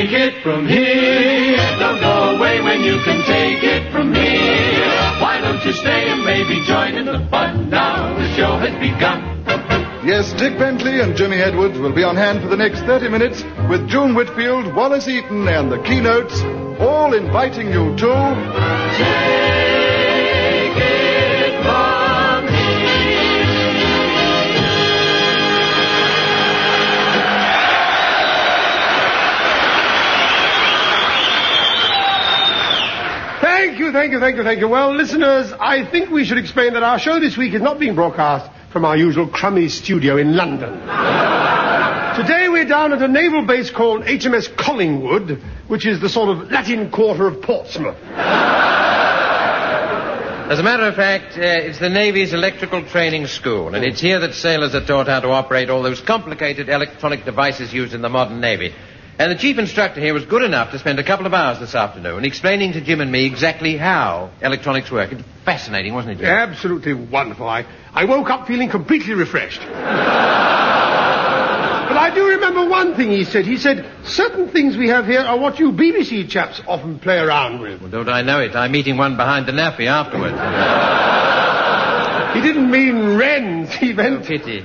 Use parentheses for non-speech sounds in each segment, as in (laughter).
Take it from here. Don't go away when you can take it from here. Why don't you stay and maybe join in the fun now? The show has begun. Yes, Dick Bentley and Jimmy Edwards will be on hand for the next 30 minutes with June Whitfield, Wallace Eaton, and the keynotes, all inviting you to. You, thank you, thank you, thank you. Well, listeners, I think we should explain that our show this week is not being broadcast from our usual crummy studio in London. (laughs) Today we're down at a naval base called HMS Collingwood, which is the sort of Latin quarter of Portsmouth. As a matter of fact, uh, it's the Navy's electrical training school, and it's here that sailors are taught how to operate all those complicated electronic devices used in the modern Navy. And the chief instructor here was good enough to spend a couple of hours this afternoon explaining to Jim and me exactly how electronics work. It's fascinating, wasn't it, Jim? Absolutely wonderful. I, I woke up feeling completely refreshed. (laughs) but I do remember one thing he said. He said, certain things we have here are what you BBC chaps often play around with. Well, don't I know it? I'm eating one behind the NAAFI afterwards. (laughs) He didn't mean wrens. He meant... Oh, pity.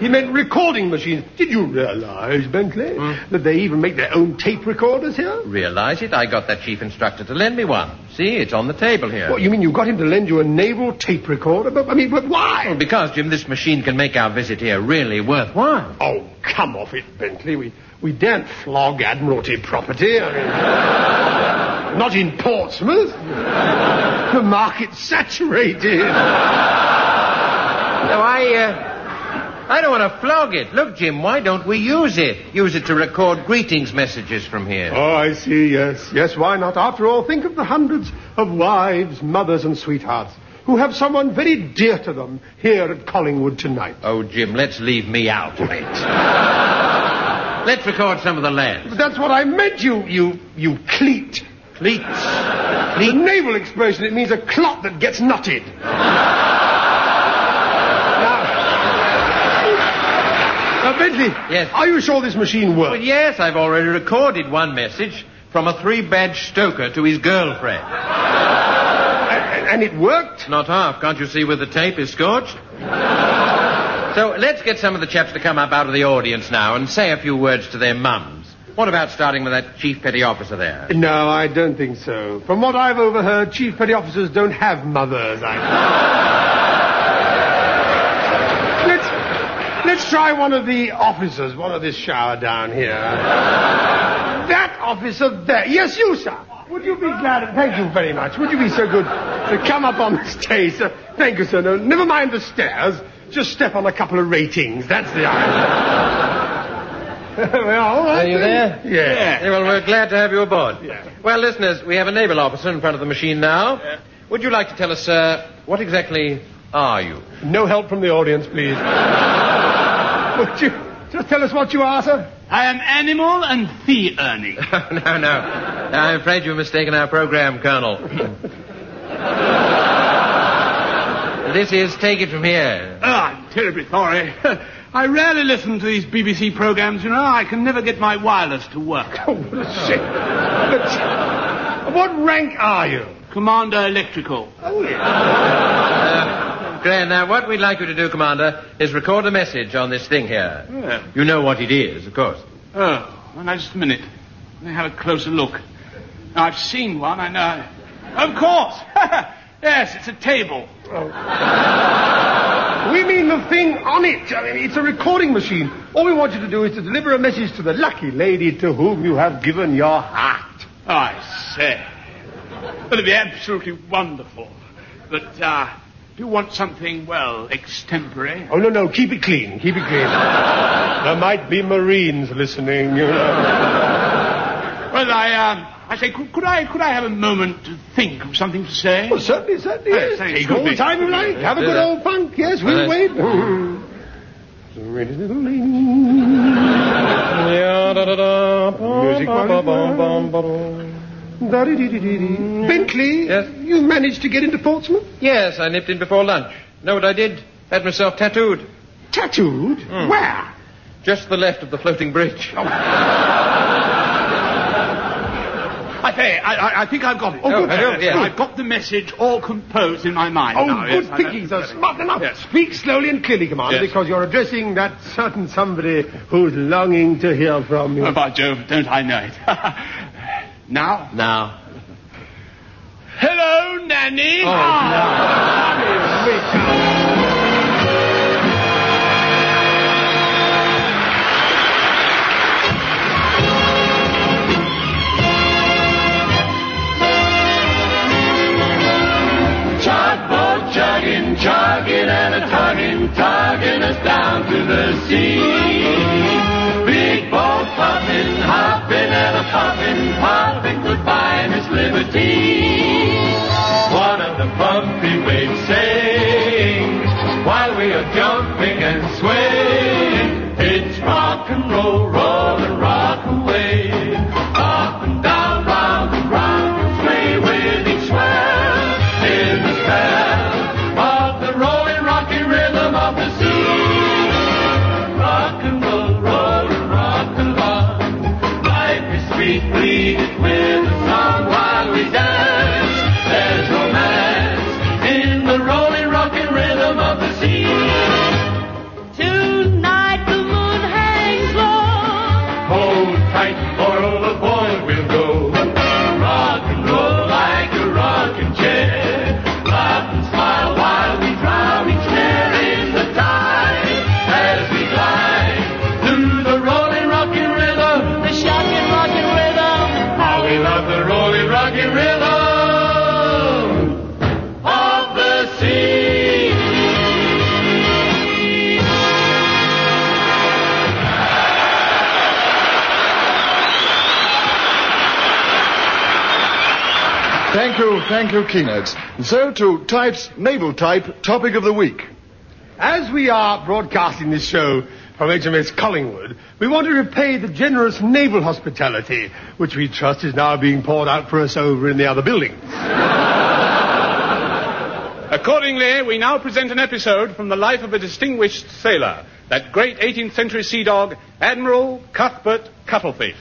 He meant recording machines. Did you realize, Bentley, that they even make their own tape recorders here? Realize it? I got that chief instructor to lend me one. See, it's on the table here. What, you mean you got him to lend you a naval tape recorder? But, I mean, but why? Well, because, Jim, this machine can make our visit here really worthwhile. Oh, come off it, Bentley. We, we daren't flog Admiralty property. I mean, (laughs) not in Portsmouth. The market's saturated. No, I, uh, I don't want to flog it. Look, Jim, why don't we use it? Use it to record greetings messages from here. Oh, I see, yes. Yes, why not? After all, think of the hundreds of wives, mothers, and sweethearts who have someone very dear to them here at Collingwood tonight. Oh, Jim, let's leave me out of it. (laughs) let's record some of the lads. But that's what I meant, you, you, you cleat. Cleats. The Cleat. naval expression, it means a clot that gets knotted. (laughs) now, now, Bentley. Yes. Are you sure this machine works? Well, yes, I've already recorded one message from a three-badge stoker to his girlfriend. (laughs) And, and it worked? Not half. Can't you see where the tape is scorched? So let's get some of the chaps to come up out of the audience now and say a few words to their mums. What about starting with that chief petty officer there? No, I don't think so. From what I've overheard, chief petty officers don't have mothers. I... let's, let's try one of the officers, one of this shower down here. that officer there. Yes, you, sir. Would you be glad? Thank you very much. Would you be so good to come up on the stage, sir? Thank you, sir. No, never mind the stairs. Just step on a couple of ratings. That's the idea. (laughs) well, all right. Are you there? Yeah. Well, we're glad to have you aboard. Yeah. Well, listeners, we have a naval officer in front of the machine now. Would you like to tell us, sir, what exactly are you? No help from the audience, please. Would you just tell us what you are, sir? I am animal and fee earning. (laughs) no, no. I'm afraid you've mistaken our program, Colonel. this is Take It From Here. Oh, I'm terribly sorry. (laughs) I rarely listen to these BBC programs, you know. I can never get my wireless to work. Oh, (laughs) what a shame. But, what rank are you? Commander Electrical. Oh, yeah. Graham, now, what we'd like you to do, Commander, is record a message on this thing here. Yeah. You know what it is, of course. Oh, well, now just a minute. Let me have a closer look. Now, I've seen one, I know. Of course. (laughs) yes, it's a table. (laughs) We mean the thing on it. I mean, it's a recording machine. All we want you to do is to deliver a message to the lucky lady to whom you have given your heart. I say. Well, it'd be absolutely wonderful. But, uh, do you want something, well, extempore? Oh, no, no, keep it clean. Keep it clean. (laughs) there might be Marines listening, you know. (laughs) Well, I, um, I say, could, could I, could I have a moment to think of something to say? Well, certainly, certainly. Yes, Yes. Take all the time you like. Have a good old funk. Yes, we'll wait. So ready, little lady. Music. Mm. Bentley, Yes? you managed to get into Portsmouth? Yes, I nipped in before lunch. Know what I did? Had myself tattooed. Tattooed? Mm. Where? Just to the left of the floating bridge. Oh. (laughs) I say, I, I, I think I've got it. Oh, oh good. hello, yes. I've got the message all composed in my mind Oh, now. good yes, I thinking, know. sir. Smart enough. Yes. Speak slowly and clearly, Commander, Yes. because you're addressing that certain somebody who's longing to hear from you. Oh, by Jove, don't I know it? (laughs) now? Now. Hello, Nanny. Oh, ah. Tugboat chugging, chugging and a tugging, tugging us down to the sea. Big boat puffing, hopping and a puffing, swaying. It's rock and roll, How we love the rolling, rocking rhythm of the sea. Thank you, thank you, Keynotes. And so to Type's Naval Type topic of the week. As we are broadcasting this show from HMS Collingwood, we want to repay the generous naval hospitality, which we trust is now being poured out for us over in the other building. (laughs) Accordingly, we now present an episode from the life of a distinguished sailor, that great 18th century sea dog, Admiral Cuthbert Cuttlefish.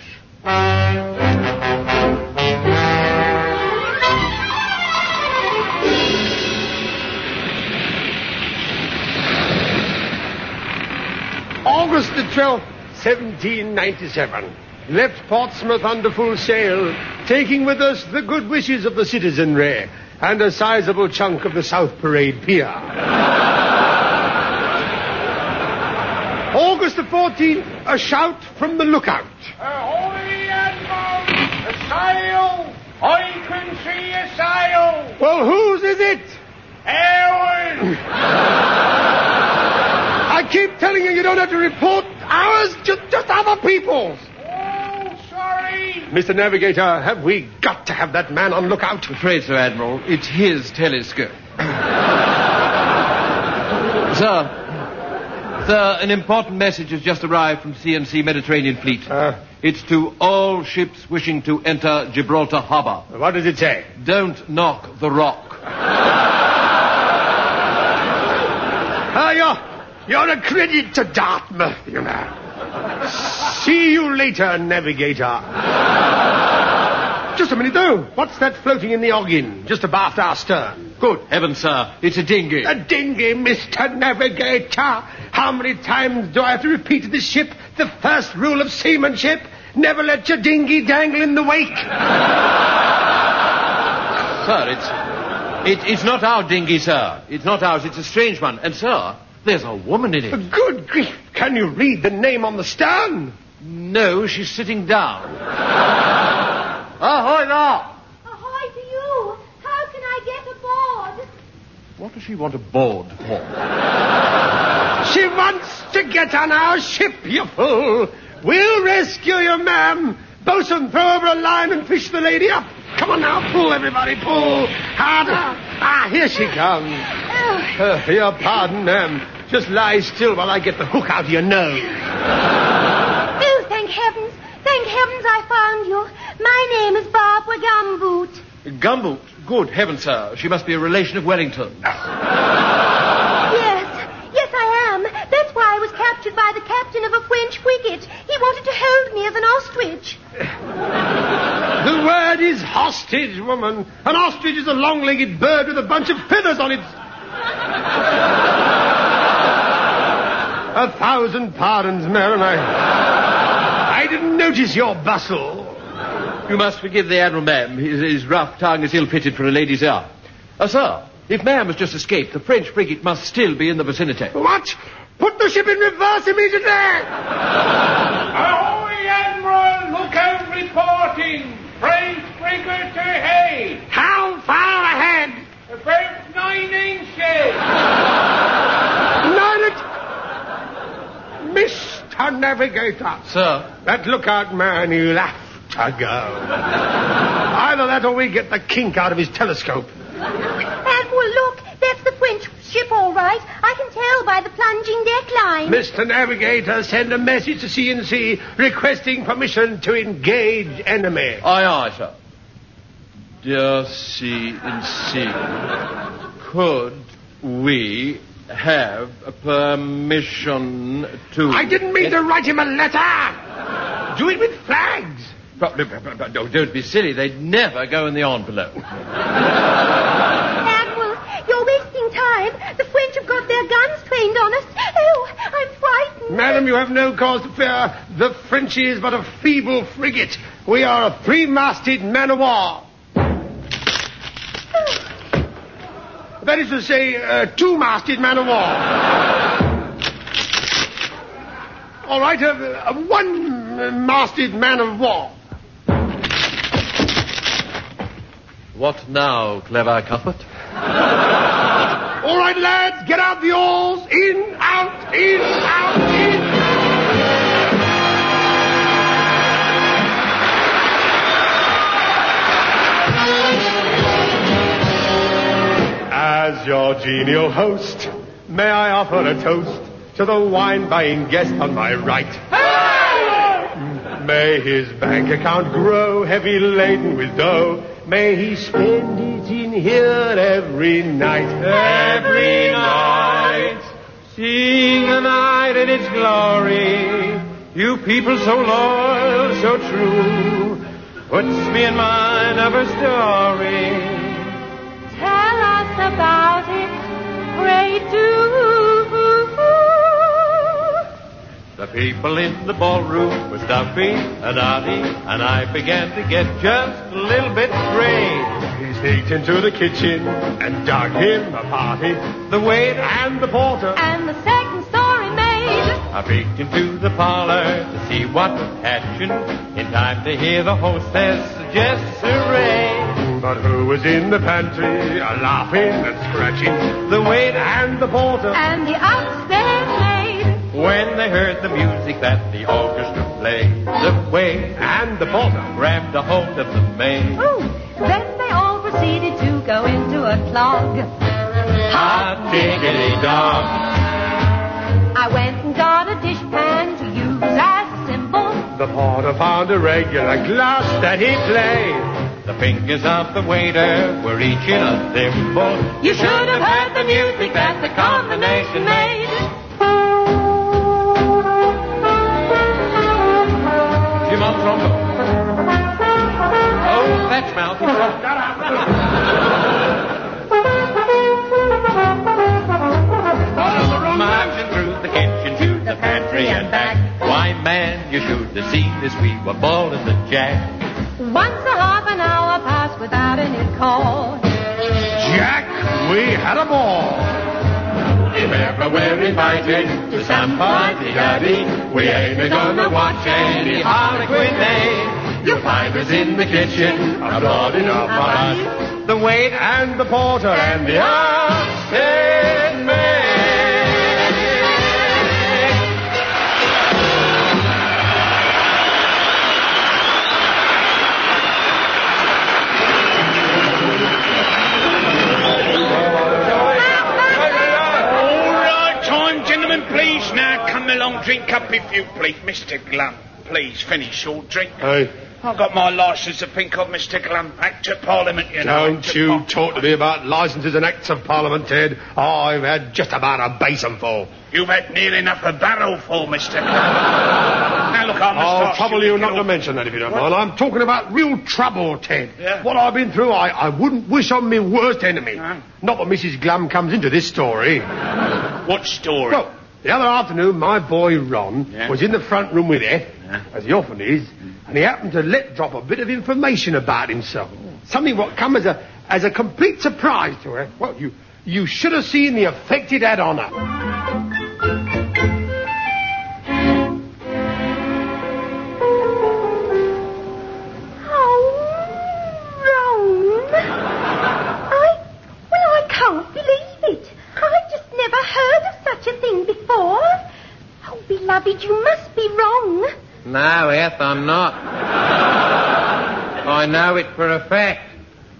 August the 12th, 1797. Left Portsmouth under full sail, taking with us the good wishes of the citizenry and a sizable chunk of the South Parade Pier. (laughs) August the 14th, a shout from the lookout. Ahoy, Admiral! A sail! I can see a sail! Well, whose is it? Ours! (laughs) I keep telling you, you don't have to report ours, just, just other people's. Oh, sorry! Mr. Navigator, have we got to have that man on lookout? Afraid so, Admiral. It's his telescope. (coughs) Sir. Sir, an important message has just arrived from CNC Mediterranean Fleet. Uh, It's to all ships wishing to enter Gibraltar Harbor. what does it say? Don't knock the rock. Ah, you're, you're a credit to Dartmouth, you know. See you later, navigator. Just a minute, though. What's that floating in the Oggin, just abaft our stern? Good. Heaven, sir, it's a dinghy. A dinghy, Mr. Navigator. How many times do I have to repeat to this ship the first rule of seamanship? Never let your dinghy dangle in the wake. Sir, it's, it, it's not our dinghy, sir. It's not ours. It's a strange one. And, sir, there's a woman in it. Good grief. Can you read the name on the stand? No, she's sitting down. (laughs) Ahoy there! Ahoy to you. How can I get aboard? What does she want aboard for? (laughs) She wants to get on our ship, you fool. We'll rescue you, ma'am. Bosun, throw over a line and fish the lady up. Come on now, pull, everybody, pull. Harder. Ah, here she comes. Uh, your pardon, ma'am. Just lie still while I get the hook out of your nose. (laughs) Oh, thank heavens. Thank heavens I found you. My name is Barbara Gumboot. Gumboot? Good heavens, sir. She must be a relation of Wellington. yes. Yes, I am. That's why I was captured by the captain of a French frigate. He wanted to hold me as an ostrich. (laughs) The word is hostage, woman. An ostrich is a long-legged bird with a bunch of feathers on its a thousand pardons, Marin. I... I didn't notice your bustle. You must forgive the Admiral, ma'am. His, his rough tongue is ill-fitted for a lady's ear. Uh, sir, if ma'am has just escaped, the French frigate must still be in the vicinity. What? Put the ship in reverse immediately! Ahoy, Admiral! Lookout reporting! French frigate ahead! How far ahead? About nine inches! None it... Mr. Navigator. Sir? That lookout man, he'll have to go. Either that or we get the kink out of his telescope. Admiral, look, that's the French ship, all right. I can tell by the plunging deck line. Mr. Navigator, send a message to CNC requesting permission to engage enemy. Aye, aye, sir. Dear C&C, could we have permission to... I didn't mean to write him a letter. Do it with flags. But, but, but, but don't, don't be silly. They'd never go in the envelope. Admiral, you're wasting time. The French have got their guns trained on us. Oh, I'm frightened. Madam, you have no cause to fear. The Frenchie is but a feeble frigate. We are a three-masted man of war. That is to say, uh, a two-masted man of war. All right, uh, uh, a, a one-masted man of war. What now, clever comfort? All right, lads, get out the oars. In, out, in, out, in. Genial host, may I offer a toast to the wine-buying guest on my right. May his bank account grow heavy laden with dough. May he spend it in here every night. Every night. Seeing the night in its glory, you people so loyal, so true, puts me in mind of a story. Tell us about it. Pray do. The people in the ballroom were stuffy and arty, and I began to get just a little bit afraid. He sneaked into the kitchen and dug him a party. The waiter and the porter. And the second story maid. I peeked into the parlor to see what was hatching, in time to hear the hostess suggest array. But who was in the pantry, a laughing and scratching? The waiter and the porter. And the upstairs maid. When they heard the music that the orchestra played, the waiter And the porter. grabbed a hold of the maid. Ooh, then they all proceeded to go into a clog. Hot diggity dog. I went and got a dishpan to use as a symbol. The porter found a regular glass that he played. The fingers of the waiter were each in a thimble. You should have heard the music that the combination made. Had. If ever we're invited to some party, daddy, we ain't gonna watch any harlequin day. You'll find us in the kitchen, applauding our fun. The waiter and the porter and the upstairs All right, time, gentlemen, please. Now come along, drink up if you please, Mr. Glum, please finish your drink. Hey, I've got my licence to think of, Mr. Glum. Act of Parliament, you know. don't you Par- talk to me about licenses and acts of parliament, Ted. I've had just about a basinful. You've had near enough a barrel full, Mr. Glum. (laughs) now, look, I must I'll trouble you, you not to mention that if you don't mind. I'm talking about real trouble, Ted. Yeah. What I've been through, I, I wouldn't wish on my worst enemy. No. Not that Mrs. Glum comes into this story. What story? Well, the other afternoon, my boy Ron Yeah. was in the front room with Eth, Yeah. as he often is, and he happened to let drop a bit of information about himself. Something what come as a as a complete surprise to her. Well, you you should have seen the effect it had on her. I'm not. I know it for a fact.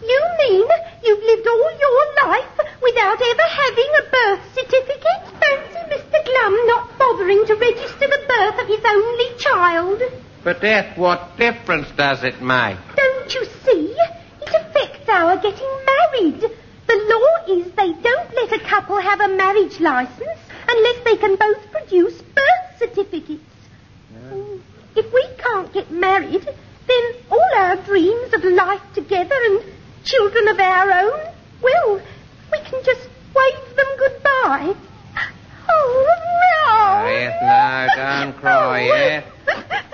You mean you've lived all your life without ever having a birth certificate? Fancy Mr. Glum not bothering to register the birth of his only child. But, Eth, what difference does it make? Don't you see? It affects our getting married. The law is they don't let a couple have a marriage license unless they can both produce birth certificates. Mm, If we can't get married, then all our dreams of life together and children of our own, well, we can just wave them goodbye. Oh, no. Eth, no, don't (laughs) cry, Oh. Eth.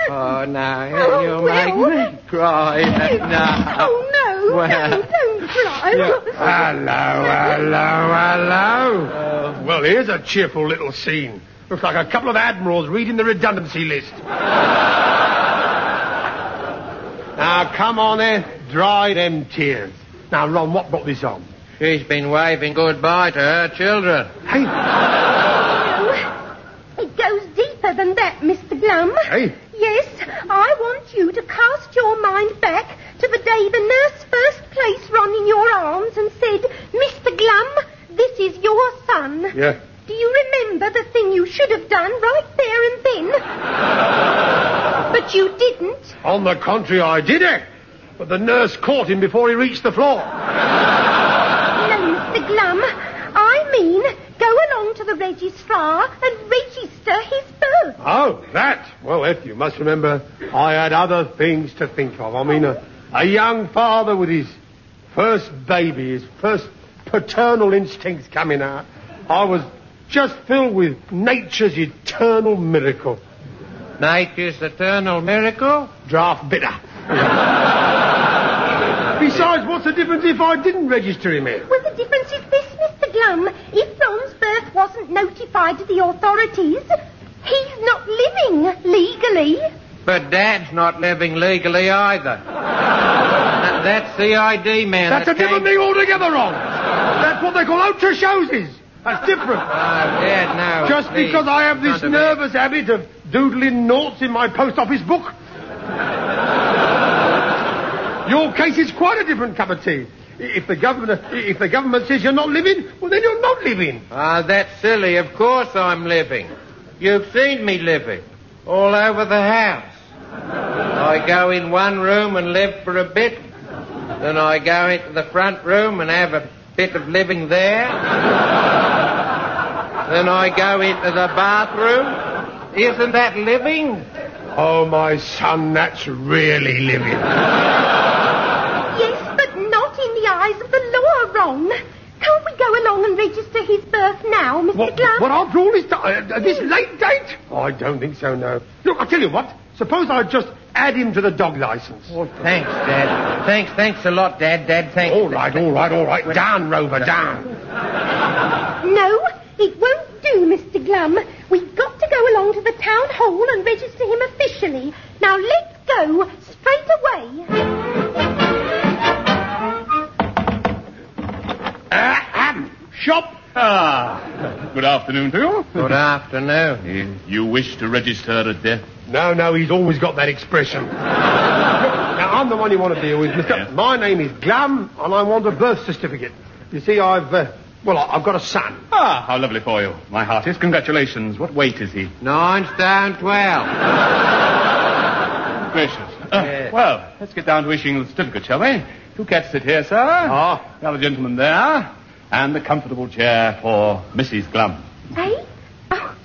Oh, no, Oh, you well. make me cry, no. Oh, no. Well. no, don't cry. Hello, hello, hello. Oh. Well, here's a cheerful little scene. Looks like a couple of admirals reading the redundancy list. (laughs) now, come on, there. Dry them tears. Now, Ron, what brought this on? She's been waving goodbye to her children. Hey, It goes deeper than that, Mr. Glum. Hey. Yes, I want you to cast your mind back to the day the nurse first placed Ron in your arms and said, Mr. Glum, this is your son. Yeah. Do you remember the thing you should have done right there and then? (laughs) but you didn't. on the contrary, I did it. But the nurse caught him before he reached the floor. No, Mr. Glum. I mean, go along to the registrar and register his birth. Oh, that. Well, Eth, you must remember, I had other things to think of. I mean, a, a young father with his first baby, his first paternal instincts coming out. I was just filled with nature's eternal miracle. Nature's eternal miracle? Draft bitter. (laughs) Besides, what's the difference if I didn't register him here? Well, the difference is this, Mr. Glum. If Ron's birth wasn't notified to the authorities, he's not living legally. But Dad's not living legally either. That- that's the ID man. That's a that different thing altogether, Ron. That's what they call outre-choses. That's different. Oh, Dad, no. Just please, because I have this none of it. nervous habit of doodling noughts in my post office book. Your case is quite a different cup of tea. If the government, if the government says you're not living, well then you're not living. Ah, that's silly. Of course I'm living. You've seen me living. All over the house. I go in one room and live for a bit. Then I go into the front room and have a bit of living there. then I go into the bathroom. Isn't that living? Oh, my son, that's really living. Yes, but not in the eyes of the law, Ron. Can't we go along and register his birth now, Mr. What, Glum? what after all this time, uh, this late date? Oh, I don't think so, no. Look, I'll tell you what. Suppose I just add him to the dog license. Oh, thanks, Dad. Thanks, thanks a lot, Dad. Dad, thanks. All right, all right, all right. Down, Rover, down. No, it won't do, Mr. Glum. We've got to go along to the town hall and register him officially. Now let's go straight away. Uh, um, shop. Ah, good afternoon to you. Good afternoon. You, you wish to register a death? No, no, he's always got that expression. now, I'm the one you want to deal with, mister. Yeah. My name is Glum, and I want a birth certificate. You see, I've, uh, well, I- I've got a son. Ah, how lovely for you. My heartiest congratulations. What weight is he? Nine stone twelve. (laughs) gracious. Uh, Yes. Well, let's get down to issuing the certificate, shall we? Two cats sit here, sir. Ah. The other gentleman there. And the comfortable chair for Mrs. Glum. Eh? Oh,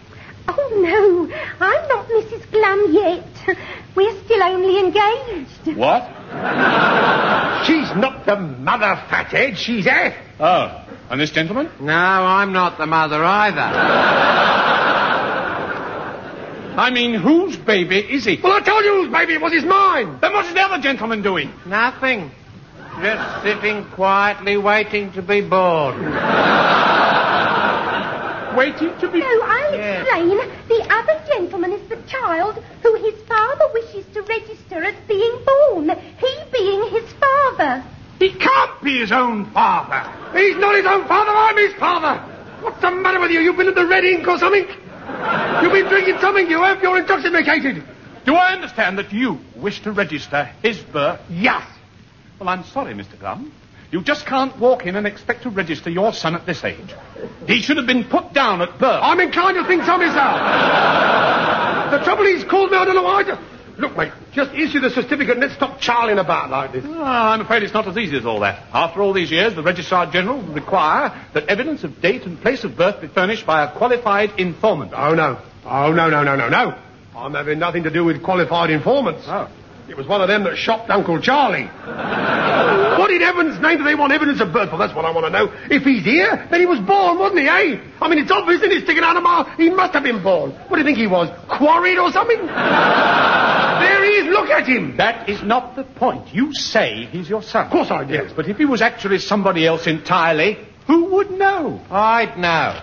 oh no, I'm not Mrs. Glum yet. (laughs) We're still only engaged. What? She's not the mother, fathead. She's Eth. Oh, and this gentleman? No, I'm not the mother either. I mean, whose baby is he? Well, I told you whose baby it was. It's mine. Then what's the other gentleman doing? Nothing. Just sitting quietly waiting to be born. Waiting to be... No, I'll Yes. explain. The other gentleman is the child who his father wishes to register as being born. He being his father. He can't be his own father. He's not his own father. I'm his father. What's the matter with you? You've been at the red ink or something? You've been drinking something, you have? You're intoxicated. Do I understand that you wish to register his birth? Yes. Well, I'm sorry, Mr. Glum. You just can't walk in and expect to register your son at this age. He should have been put down at birth. I'm inclined to think so myself. the trouble he's called me, I don't know why. Look, mate, just issue the certificate and let's stop charling about like this. Well, I'm afraid it's not as easy as all that. After all these years, the Registrar General will require that evidence of date and place of birth be furnished by a qualified informant. Oh, no. Oh, no, no, no, no, no. I'm having nothing to do with qualified informants. Oh. It was one of them that shopped Uncle Charlie. what in heaven's name do they want evidence of birth for? That's what I want to know. If he's here, then he was born, wasn't he, eh? I mean, it's obvious, isn't it? Sticking out a mile. He must have been born. What do you think he was? Quarried or something? there he is. Look at him. That is not the point. You say he's your son. Of course I do. Yes, but if he was actually somebody else entirely, who would know? I'd know.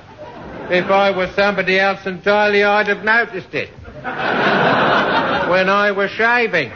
If I were somebody else entirely, I'd have noticed it. (laughs) when I was shaving.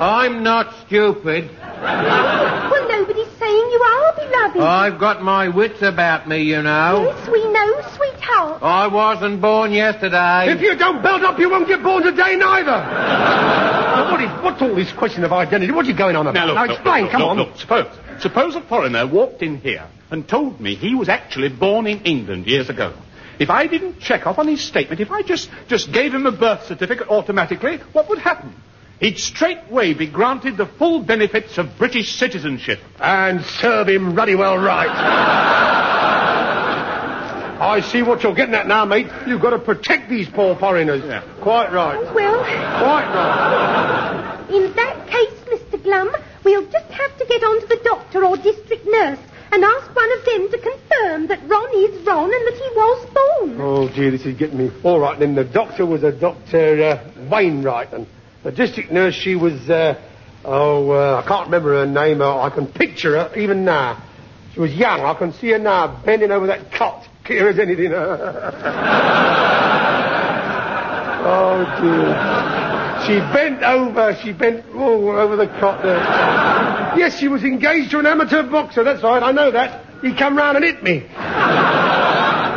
I'm not stupid. Well, nobody's saying you are, beloved. I've got my wits about me, you know. yes, we know, sweetheart. I wasn't born yesterday. If you don't belt up, you won't get born today neither. Now, what is, what's all this question of identity? What are you going on about? Now, look, Now, look, explain, look, come look, on. Look, suppose, suppose a foreigner walked in here and told me he was actually born in England years ago. If I didn't check off on his statement, if I just, just gave him a birth certificate automatically, what would happen? He'd straightway be granted the full benefits of British citizenship. And serve him ruddy well right. I see what you're getting at now, mate. You've got to protect these poor foreigners. Yeah. Quite right. Well, Quite right. in that case, Mr. Glum, we'll just have to get on to the doctor or district nurse and ask one of them to confirm that Ron is Ron and that he was born. Oh, dear, this is getting me. All right, then the doctor was a Dr. Uh, Wainwright, and the district nurse, she was, uh, oh, uh, I can't remember her name. Uh, I can picture her even now. She was young. I can see her now bending over that cot, (laughs) clear as anything. (laughs) oh, dear. She bent over, she bent oh, over the cot there. Yes, she was engaged to an amateur boxer, that's right, I know that. He come round and hit me. (laughs)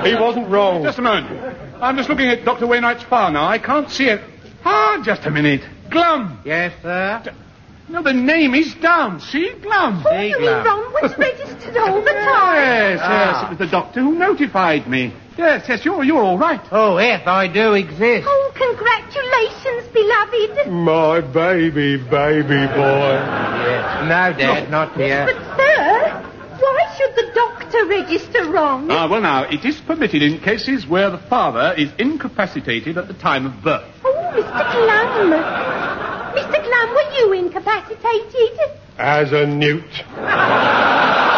He wasn't wrong. Just a moment. I'm just looking at Dr. Wainwright's file now. I can't see it. Ah, just a minute. Glum. Yes, sir? No, the name is down. See? Glum. Oh, you mean Glum. Ron was registered all the time? Yes, Ah. yes. It was the doctor who notified me. Yes, yes, you're, you're all right. Oh, if I do exist. Oh, congratulations, beloved. My baby, baby boy. Yes. No, Dad, not yet. But, sir, why should the doctor register Ron? Ah, well, now, it is permitted in cases where the father is incapacitated at the time of birth. Oh, Mr. Glum. Mr. Glum, were you incapacitated? As a newt. (laughs)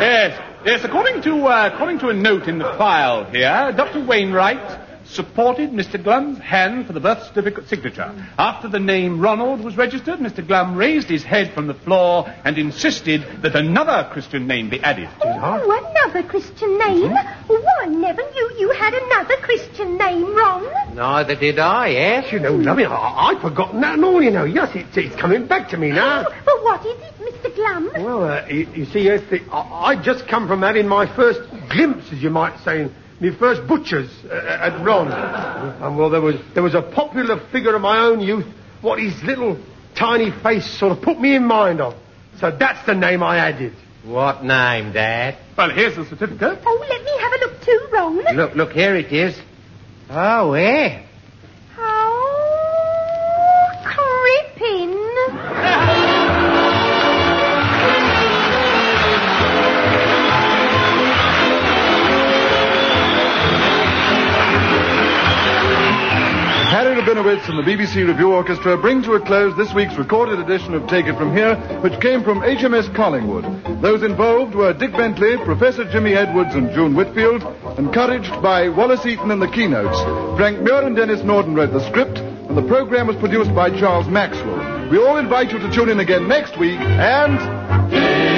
Yes, yes. According to uh, according to a note in the file here, Dr. Wainwright supported Mr. Glum's hand for the birth certificate signature. After the name Ronald was registered, Mr. Glum raised his head from the floor and insisted that another Christian name be added. Oh, another Christian name? Oh, I never knew you had another Christian name, Ron. Neither did I, yes? You know, lovely, I, I'd forgotten that and all, you know. Yes, it's, it's coming back to me now. Oh, but what is it, Mr. Glum? Well, uh, you, you see, yes, the, I, I just come from having my first glimpse, as you might say, my first butcher's uh, at Ron. And well, there was there was a popular figure of my own youth, what his little tiny face sort of put me in mind of. So that's the name I added. What name, Dad? Well, here's the certificate. Oh, let me have a look too, Ron. Look, look, here it is. Oh, where? Oh, Crippen. (laughs) Rabinowitz and the BBC Revue Orchestra bring to a close this week's recorded edition of Take It From Here, which came from HMS Collingwood. Those involved were Dick Bentley, Professor Jimmy Edwards, and June Whitfield, encouraged by Wallace Eaton and the keynotes. Frank Muir and Denis Norden wrote the script, and the program was produced by Charles Maxwell. We all invite you to tune in again next week, and